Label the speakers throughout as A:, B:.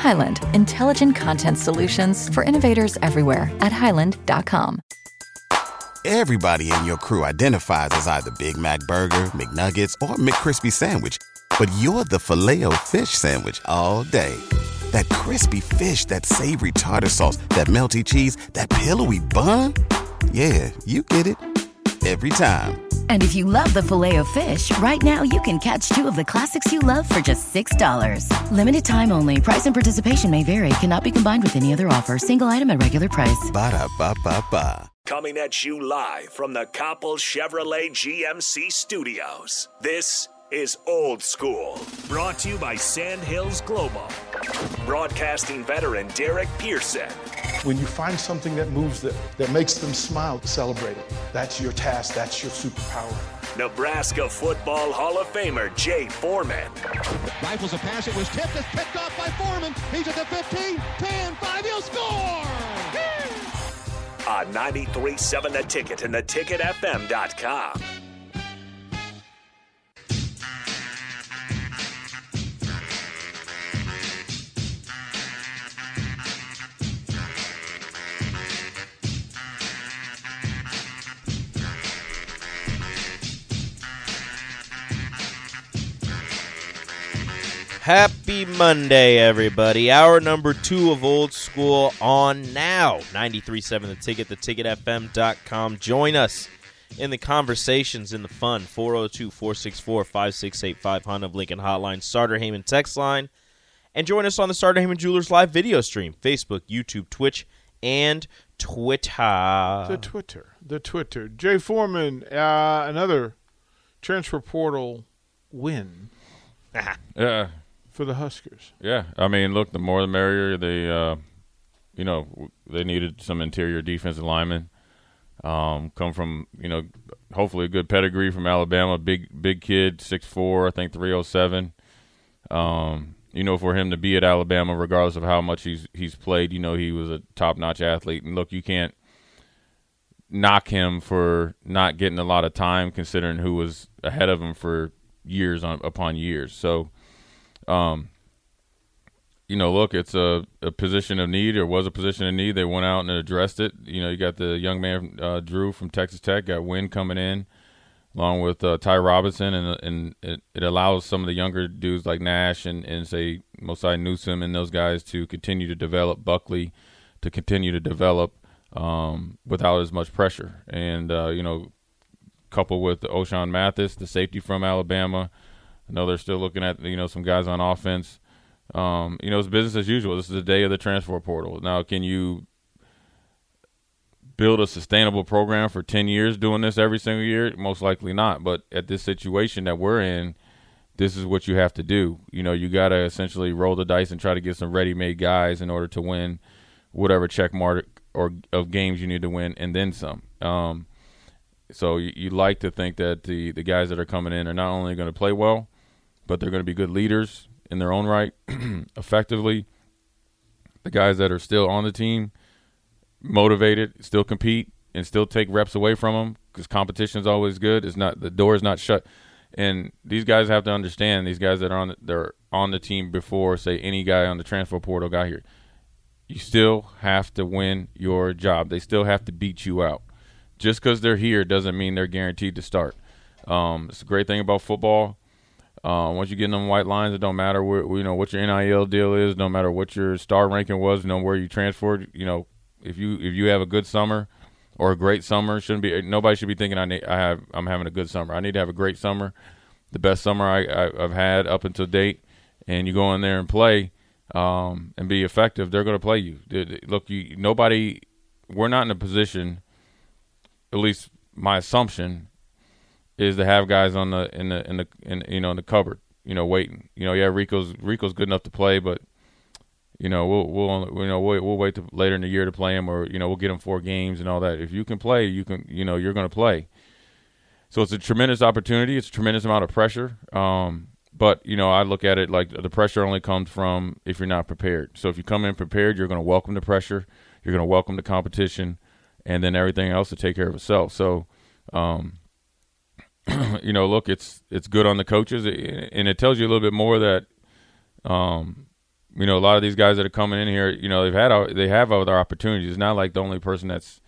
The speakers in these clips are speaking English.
A: Highland, intelligent content solutions for innovators everywhere at highland.com.
B: Everybody in your crew identifies as either Big Mac Burger, McNuggets, or McCrispy Sandwich, but you're the filet fish Sandwich all day. That crispy fish, that savory tartar sauce, that melty cheese, that pillowy bun. Yeah, you get it every time.
C: And if you love the filet of fish, right now you can catch two of the classics you love for just $6. Limited time only. Price and participation may vary. Cannot be combined with any other offer. Single item at regular price.
B: Ba da ba ba ba.
D: Coming at you live from the Coppel Chevrolet GMC studios. This is Old School, brought to you by Sandhills Global. Broadcasting veteran Derek Pearson.
E: When you find something that moves them, that makes them smile, celebrate it. That's your task, that's your superpower.
D: Nebraska Football Hall of Famer Jay Foreman.
F: Rifles a pass, it was tipped, it's picked off by Foreman. He's at the 15, 10, 5, he'll score!
D: On 93.7 The Ticket and theticketfm.com.
G: Happy Monday, everybody. Hour number two of Old School on now. 93.7 The Ticket, theticketfm.com. Join us in the conversations, in the fun. 402 464 5685 Honda of Lincoln Hotline, Sartor Hamann text line. And join us on the Sartor Hamann Jewelers live video stream Facebook, YouTube, Twitch, and Twitter.
E: The Twitter. The Twitter. Jay Foreman, uh, another transfer portal win
H: Yeah,
E: for the Huskers.
H: yeah. I mean, look, the more the merrier. They, uh, you know, they needed some interior defensive linemen. Um, come from, you know, hopefully a good pedigree from Alabama. Big, big kid, six four, I think three oh seven. Um, you know, for him to be at Alabama, regardless of how much he's he's played, you know, he was a top notch athlete. And look, you can't knock him for not getting a lot of time, considering who was ahead of him for years on upon years. So, um, you know, look, it's a, a position of need, or was a position of need. They went out and addressed it. You know, you got the young man uh, Drew from Texas Tech, got Wynn coming in, along with uh, Ty Robinson, and and it, it allows some of the younger dudes like Nash and and say Mosai Newsom and those guys to continue to develop Buckley, to continue to develop um, without as much pressure, and uh, you know, coupled with Ochaun Mathis, the safety from Alabama. I know they're still looking at you know some guys on offense. Um, you know, it's business as usual. This is the day of the transfer portal. Now, can you build a sustainable program for 10 years doing this every single year? Most likely not. But at this situation that we're in, this is what you have to do. You know, you got to essentially roll the dice and try to get some ready made guys in order to win whatever check mark or of games you need to win and then some. Um, so you, you like to think that the, the guys that are coming in are not only going to play well, but they're going to be good leaders in their own right, effectively. The guys that are still on the team, motivated, still compete, and still take reps away from them because competition is always good. It's not the door is not shut, and these guys have to understand. These guys that are on the, they're on the team before, say any guy on the transfer portal got here. You still have to win your job. They still have to beat you out. Just because they're here doesn't mean they're guaranteed to start. Um, it's a great thing about football. Uh, once you get in them white lines, it don't matter where you know what your NIL deal is, no matter what your star ranking was, no where you transferred. You know, if you if you have a good summer or a great summer, shouldn't be nobody should be thinking I need I have I'm having a good summer. I need to have a great summer, the best summer I, I I've had up until date. And you go in there and play um, and be effective, they're going to play you. Look, you nobody. We're not in a position, at least my assumption, is to have guys on the in the in the in you know in the cupboard, you know, waiting. You know, yeah, Rico's Rico's good enough to play, but you know, we'll we'll you know we'll, we'll wait later in the year to play him, or you know, we'll get him four games and all that. If you can play, you can you know you're going to play. So it's a tremendous opportunity. It's a tremendous amount of pressure. Um, but you know, I look at it like the pressure only comes from if you're not prepared. So if you come in prepared, you're going to welcome the pressure. You're going to welcome the competition, and then everything else to take care of itself. So, um, you know, look, it's it's good on the coaches, and it tells you a little bit more that, um, you know, a lot of these guys that are coming in here, you know, they've had they have other opportunities. It's not like the only person that's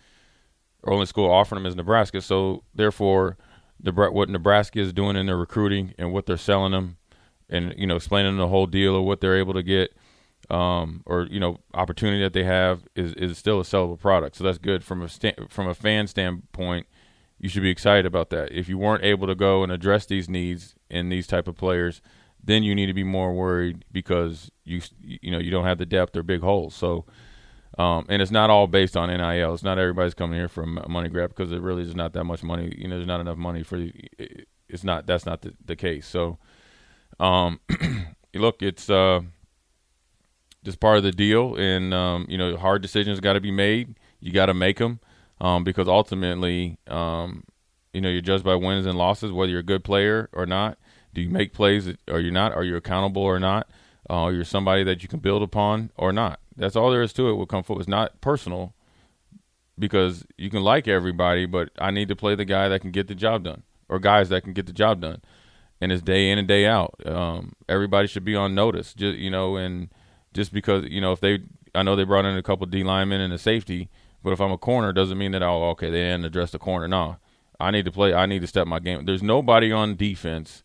H: or only school offering them is Nebraska. So therefore, the what Nebraska is doing in their recruiting and what they're selling them, and you know, explaining the whole deal of what they're able to get, um, or you know, opportunity that they have is is still a sellable product. So that's good from a sta- from a fan standpoint. You should be excited about that. If you weren't able to go and address these needs in these type of players, then you need to be more worried because you you know you don't have the depth or big holes. So, um, and it's not all based on NIL. It's not everybody's coming here for money grab because it really is not that much money. You know, there's not enough money for. It's not. That's not the, the case. So, um, look, it's uh, just part of the deal, and um, you know, hard decisions got to be made. You got to make them um, because ultimately, um, you know, you're judged by wins and losses, whether you're a good player or not. Do you make plays or you're not? Are you accountable or not? Uh, you're somebody that you can build upon or not. That's all there is to it with Kung Fu. It's not personal because you can like everybody, but I need to play the guy that can get the job done or guys that can get the job done. And it's day in and day out. Um, everybody should be on notice, just, you know, and just because, you know, if they, I know they brought in a couple D linemen and a safety, but if I'm a corner, doesn't mean that, oh, okay, they didn't address the corner. No, I need to play, I need to step my game. There's nobody on defense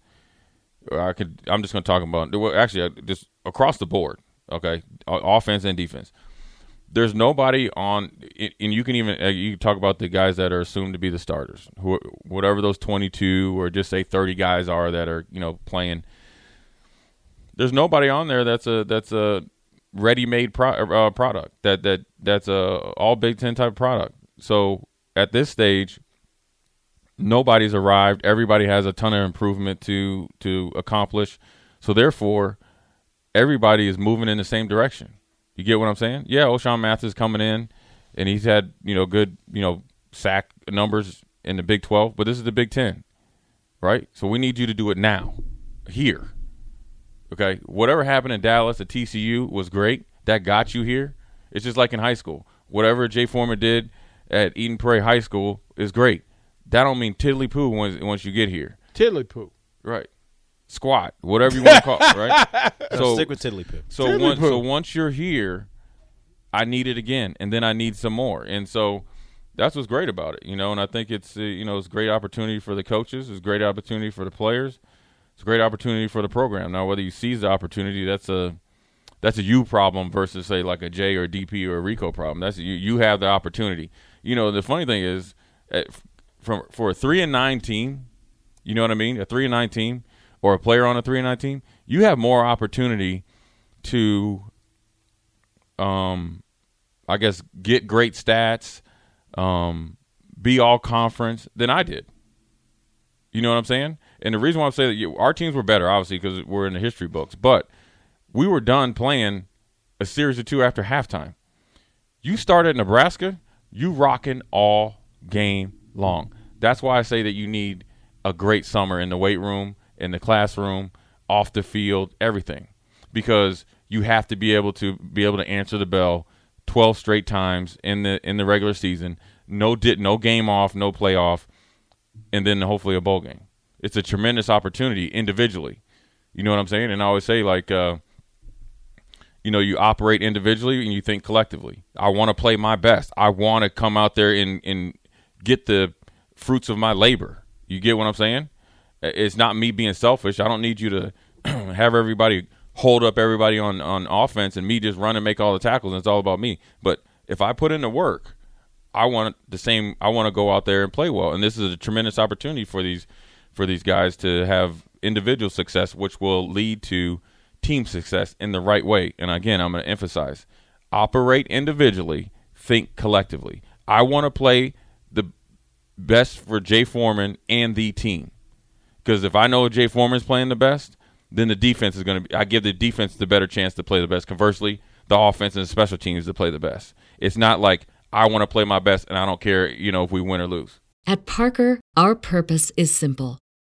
H: I could. I'm just going to talk about. Actually, uh, just across the board. Okay, offense and defense. There's nobody on, and you can even uh, you talk about the guys that are assumed to be the starters, who, whatever those 22 or just say 30 guys are that are you know playing. There's nobody on there that's a that's a ready-made pro, uh, product that that that's a all Big Ten type product. So at this stage, nobody's arrived. Everybody has a ton of improvement to to accomplish. So therefore, everybody is moving in the same direction. You get what I'm saying? Yeah, Ochaun Mathis is coming in, and he's had you know good you know sack numbers in the Big 12, but this is the Big 10, right? So we need you to do it now, here. Okay, whatever happened in Dallas at TCU was great. That got you here. It's just like in high school. Whatever Jay Foreman did at Eden Prairie High School is great. That don't mean tiddly poo once once you get here.
E: Tiddly poo.
H: Right. Squat, whatever you want to call it, right?
G: so stick with tiddly poo.
H: So
E: Tiddly
H: once
E: poo.
H: so once you're here, I need it again, and then I need some more, and so that's what's great about it, you know. And I think it's uh, you know it's a great opportunity for the coaches, it's a great opportunity for the players, it's a great opportunity for the program. Now, whether you seize the opportunity, that's a that's a you problem versus say like a J or a DP or a Rico problem. That's you you have the opportunity. You know, the funny thing is, uh, from for a three and nine team, you know what I mean? A three and nine team or a player on a three and nine team, you have more opportunity to, um, I guess, get great stats, um, be all conference than I did. You know what I'm saying? And the reason why I'm saying that you, our teams were better, obviously, because we're in the history books, but we were done playing a series of two after halftime. You started Nebraska, you rocking all game long. That's why I say that you need a great summer in the weight room, in the classroom, off the field, everything. Because you have to be able to be able to answer the bell 12 straight times in the in the regular season. No did no game off, no playoff, and then hopefully a bowl game. It's a tremendous opportunity individually. You know what I'm saying? And I always say like uh, you know, you operate individually and you think collectively. I want to play my best. I want to come out there and, and get the fruits of my labor. You get what I'm saying? It's not me being selfish. I don't need you to have everybody hold up everybody on, on offense and me just run and make all the tackles and it's all about me. But if I put in the work, I want the same I want to go out there and play well. And this is a tremendous opportunity for these for these guys to have individual success which will lead to team success in the right way. And again, I'm going to emphasize operate individually, think collectively. I want to play the best for Jay Foreman and the team. Because if I know Jay Foreman's playing the best, then the defense is going to be. I give the defense the better chance to play the best. Conversely, the offense and the special teams to play the best. It's not like I want to play my best and I don't care, you know, if we win or lose.
I: At Parker, our purpose is simple.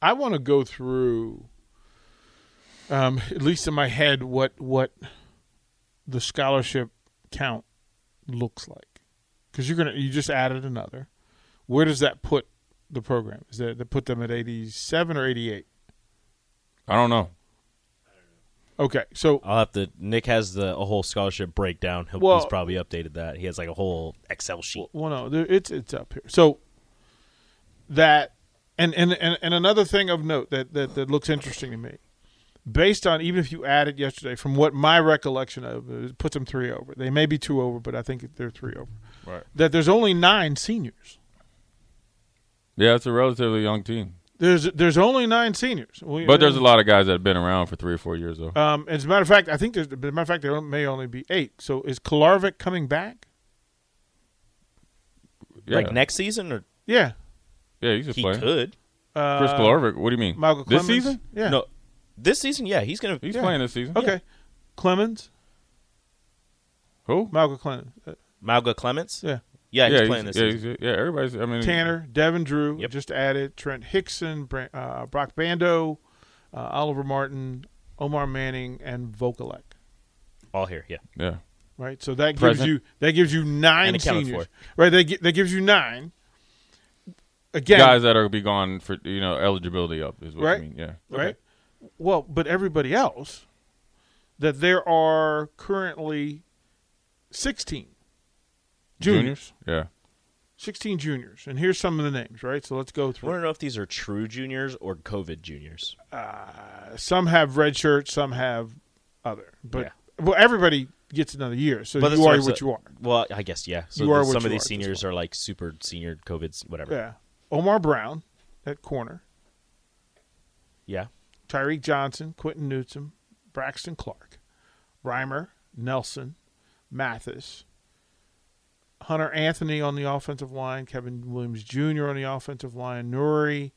E: I want to go through, um, at least in my head, what what the scholarship count looks like, because you're gonna you just added another. Where does that put the program? Is that that put them at eighty seven or eighty eight?
H: I don't know.
E: Okay, so
G: I'll have to. Nick has the a whole scholarship breakdown. He'll,
E: Well-
G: he's probably updated that. He has like a whole Excel sheet.
E: Well, no, there, it's it's up here. So that and, and and and another thing of note that, that that looks interesting to me, based on even if you added yesterday, from what my recollection of it puts them three over. They may be two over, but I think they're three over.
H: Right.
E: That there's only nine seniors.
H: Yeah, it's a relatively young team.
E: There's there's only nine seniors. We-
H: But there's a lot of guys that have been around for three or four years, though.
E: Um, as a matter of fact, I think there's. As a matter of fact, there may only be eight. So is Kolarevic coming back?
H: yeah.
G: Like next season, or
E: Yeah.
H: Yeah, he's a
G: he
H: player.
G: could.
E: Uh,
H: Chris Kolarevic, what do you mean?
E: Michael
H: this season?
E: Yeah.
G: No, this season, yeah, he's gonna.
H: He's
E: Yeah.
H: playing this season.
E: Okay. Clemens.
H: Who?
E: Michael Clemens. Uh,
G: Mauga-Clements.
E: yeah.
G: Yeah, he's
H: yeah,
G: playing this
H: yeah,
G: season.
H: he's- yeah, everybody's. I mean,
E: Tanner, Devin Drew,
G: Yep.
E: just added Trent Hickson, uh, Brock Bando, uh, Oliver Martin, Omar Manning, and Vokolek.
G: All here, yeah.
H: Yeah.
E: Right, so that gives you that gives you nine seniors.
G: for.
E: Right, that, gi- that gives you nine. Again,
H: Guys that are be gone for you know eligibility up is what
E: Right.
H: you mean. Yeah.
E: right? Well, but everybody else, that there are currently sixteen juniors,
H: Yeah.
E: 16 juniors, and here's some of the names. Right, so let's go through.
G: I don't know if these are true juniors or COVID juniors.
E: Uh, some have red shirts, some have other, but
G: Yeah.
E: well, everybody gets another year, so
G: But
E: you
G: that's
E: are
G: I'm
E: what
G: sa-
E: you are.
G: Well, I guess yeah. So
E: You are
G: the-
E: what
G: some
E: you
G: of these
E: at
G: seniors are like super senior COVID, whatever.
E: Yeah, Omar Brown at corner,
G: Yeah.
E: Tyreek Johnson, Quentin Newsom, Braxton Clark, Reimer, Nelson, Mathis, Hunter Anthony on the offensive line, Kevin Williams Jr. on the offensive line, Nuri,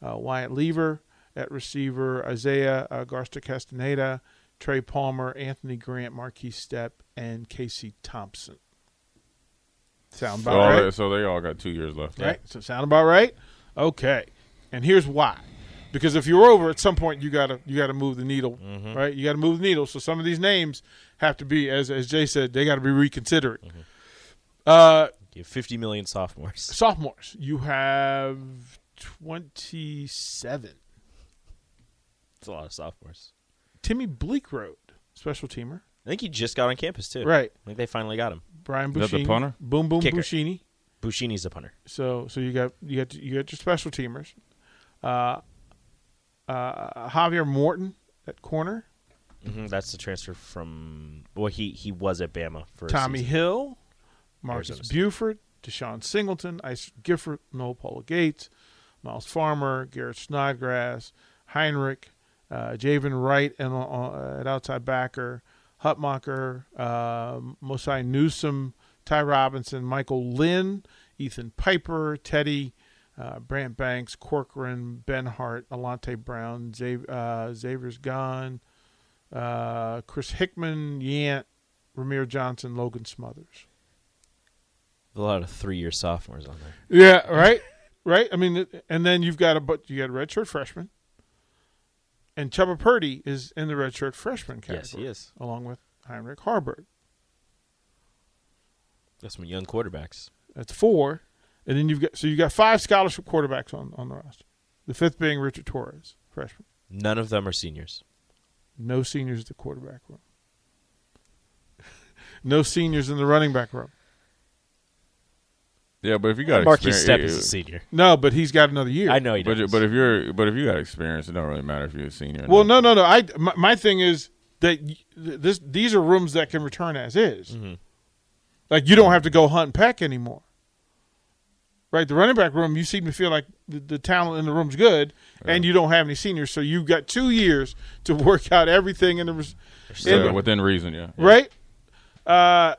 E: uh, Wyatt Lever at receiver, Isaiah uh, Garcia-Castaneda, Trey Palmer, Anthony Grant, Markese Stepp, and Casey Thompson. Sound
H: So,
E: about
H: all
E: right?
H: so they all got two years left.
E: Right? So sound about right? Okay. And here's why. Because if you're over at some point you gotta you gotta move the needle. Right? You gotta move the needle. So some of these names have to be as as Jay said, they gotta be reconsidered. Uh
G: You have 50 million sophomores.
E: sophomores. You have twenty seven.
G: It's a lot of sophomores.
E: Timmy Bleak Bleekrode, special teamer.
G: I think he just got on campus too.
E: Right.
G: I think they finally got him.
E: Brian
H: Is that the
E: Buschini.
H: punter?
E: Boom boom
G: Kicker.
E: Buschini.
G: Buschini's a punter.
E: So so you got you got you got your special teamers. Uh, uh, Javier Morton at corner.
G: hmm That's the transfer from. Well, he he was at Bama for a
E: Tommy
G: season.
E: Hill, Marcus
G: Arizona State.
E: Buford, Deshaun Singleton, Ice Gifford, Noel Paula Gates, Miles Farmer, Garrett Snodgrass, Henrich, uh, Javen Wright and uh, at outside backer, Hutmacher, uh, Mosai Newsom, Ty Robinson, Michael Lynn, Ethan Piper, Teddy, uh, Brant Banks, Corcoran, Ben Hart, Alante Brown, Xav- uh, Xavier's gone, uh, Chris Hickman, Yant, Rahmir Johnson, Logan Smothers.
G: A lot of three-year sophomores on there.
E: Yeah, right, right. I mean, and then you've got a but you got a redshirt freshman, and Chubba Purdy is in the redshirt freshman category.
G: Yes, he is.
E: along with Heinrich Haarberg.
G: That's some young quarterbacks.
E: That's four, and then you've got so you've got five scholarship quarterbacks on on the roster. The fifth being Richard Torres, freshman.
G: None of them are seniors.
E: No seniors at the quarterback room. no seniors in the running back room.
H: Yeah, but if you got
G: Marquis
H: experience,
G: Step is a senior.
E: No, but he's got another year.
G: I know he
H: But,
G: does.
H: but if you're but if you got experience, it don't really matter if you're a senior.
E: Well, no, no, no. I my, my thing is that this these are rooms that can return as is.
G: Mm-hmm.
E: Like you don't have to go hunt and peck anymore. Right, the running back room, you seem to feel like the, the talent in the room's good, and you don't have any seniors, so you've got two years to work out everything in the res-
H: Yeah,
E: in-
H: within reason, yeah.
E: right. Uh,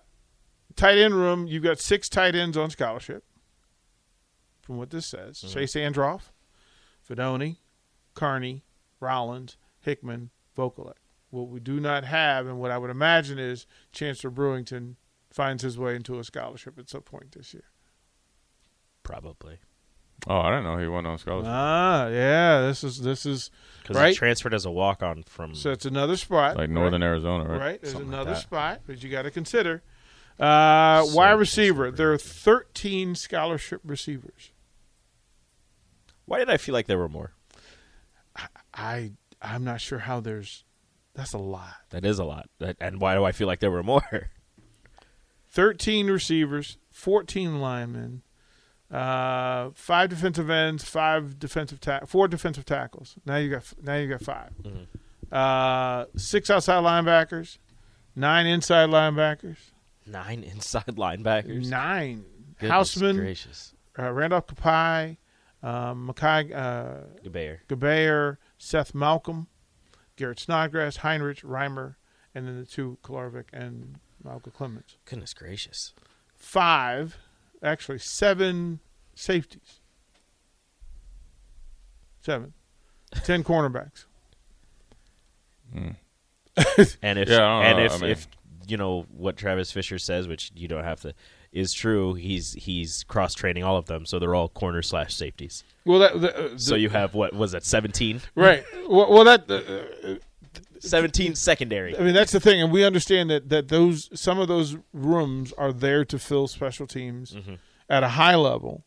E: tight end room, you've got six tight ends on scholarship. From what this says, Chase Androff, Fidone, Carnie, Rollins, Hickman, Vokolek. What we do not have, and what I would imagine is Chancellor Brewington finds his way into a scholarship at some point this year.
G: Probably.
H: Oh, I don't know he went on scholarship.
E: Ah, yeah, this is this is
G: Because
E: Right.
G: he transferred as a walk on from.
E: so it's another spot,
H: like Northern Arizona, right?
E: right? There's
G: Something
E: another
G: that.
E: spot that you got to consider. Uh,
G: So
E: wide receiver, there are 13 scholarship receivers.
G: Why did I feel like there were more?
E: I I'm not sure how there's. That's a lot.
G: That is a lot. And why do I feel like there were more?
E: 13 receivers, 14 linemen, uh, five defensive ends, five defensive ta- four defensive tackles. Now you got now you got 5 Uh, six outside linebackers, nine inside linebackers,
G: Nine inside linebackers.
E: nine
G: Goodness
E: Houseman,
G: gracious.
E: uh, Randolph Kpai, um, Makai uh,
G: Gbayor.
E: Gbayor, Seth Malcom, Garrett Snodgrass, Henrich, Reimer, and then the two Kolarevic and Malcolm Clemens.
G: Goodness gracious.
E: five, actually seven safeties. Seven. Ten cornerbacks.
G: And if
H: Yeah,
G: and
H: know.
G: if
H: I mean-
G: if you know what Travis Fisher says, which you don't have to, is true. He's he's cross training all of them, so they're all corner slash safeties.
E: Well, that the, uh,
G: So you have what was that 17?
E: right. Well, well that uh,
G: 17 secondary.
E: I mean that's the thing, and we understand that that those some of those rooms are there to fill special teams
G: Mm-hmm.
E: at a high level.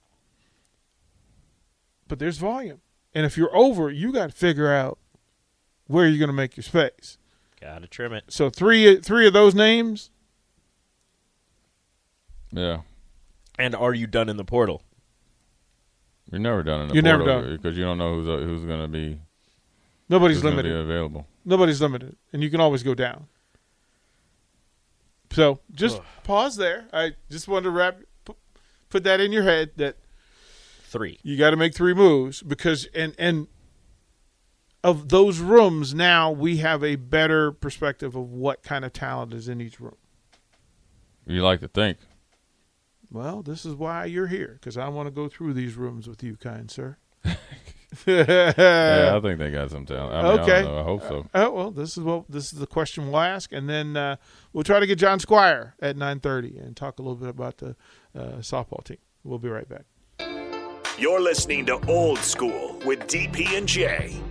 E: But there's volume, and if you're over, you got to figure out where you're going to make your space.
G: Got to trim it.
E: So three three of those names
H: Yeah.
G: And are you done in the portal?
H: You're never done in the
E: You're never done.
H: because you don't know who's uh, who's going to be
E: nobody's
H: who's gonna
E: limited.
H: be available.
E: Nobody's limited, and you can always go down. So just pause there. I just wanted to wrap, pu- put that in your head that
G: Three.
E: you got to make three moves because and and of those rooms now we have a better perspective of what kind of talent is in each room.
H: You like to think.
E: Well, this is why you're here because I want to go through these rooms with you, kind sir.
H: yeah, I think they got some talent. I mean,
E: okay.
H: don't. I hope so.
E: Oh well, this is what this is the question we'll ask, and then uh, we'll try to get John Squire at nine thirty and talk a little bit about the uh, softball team. We'll be right back.
D: You're listening to Old School with DP and J.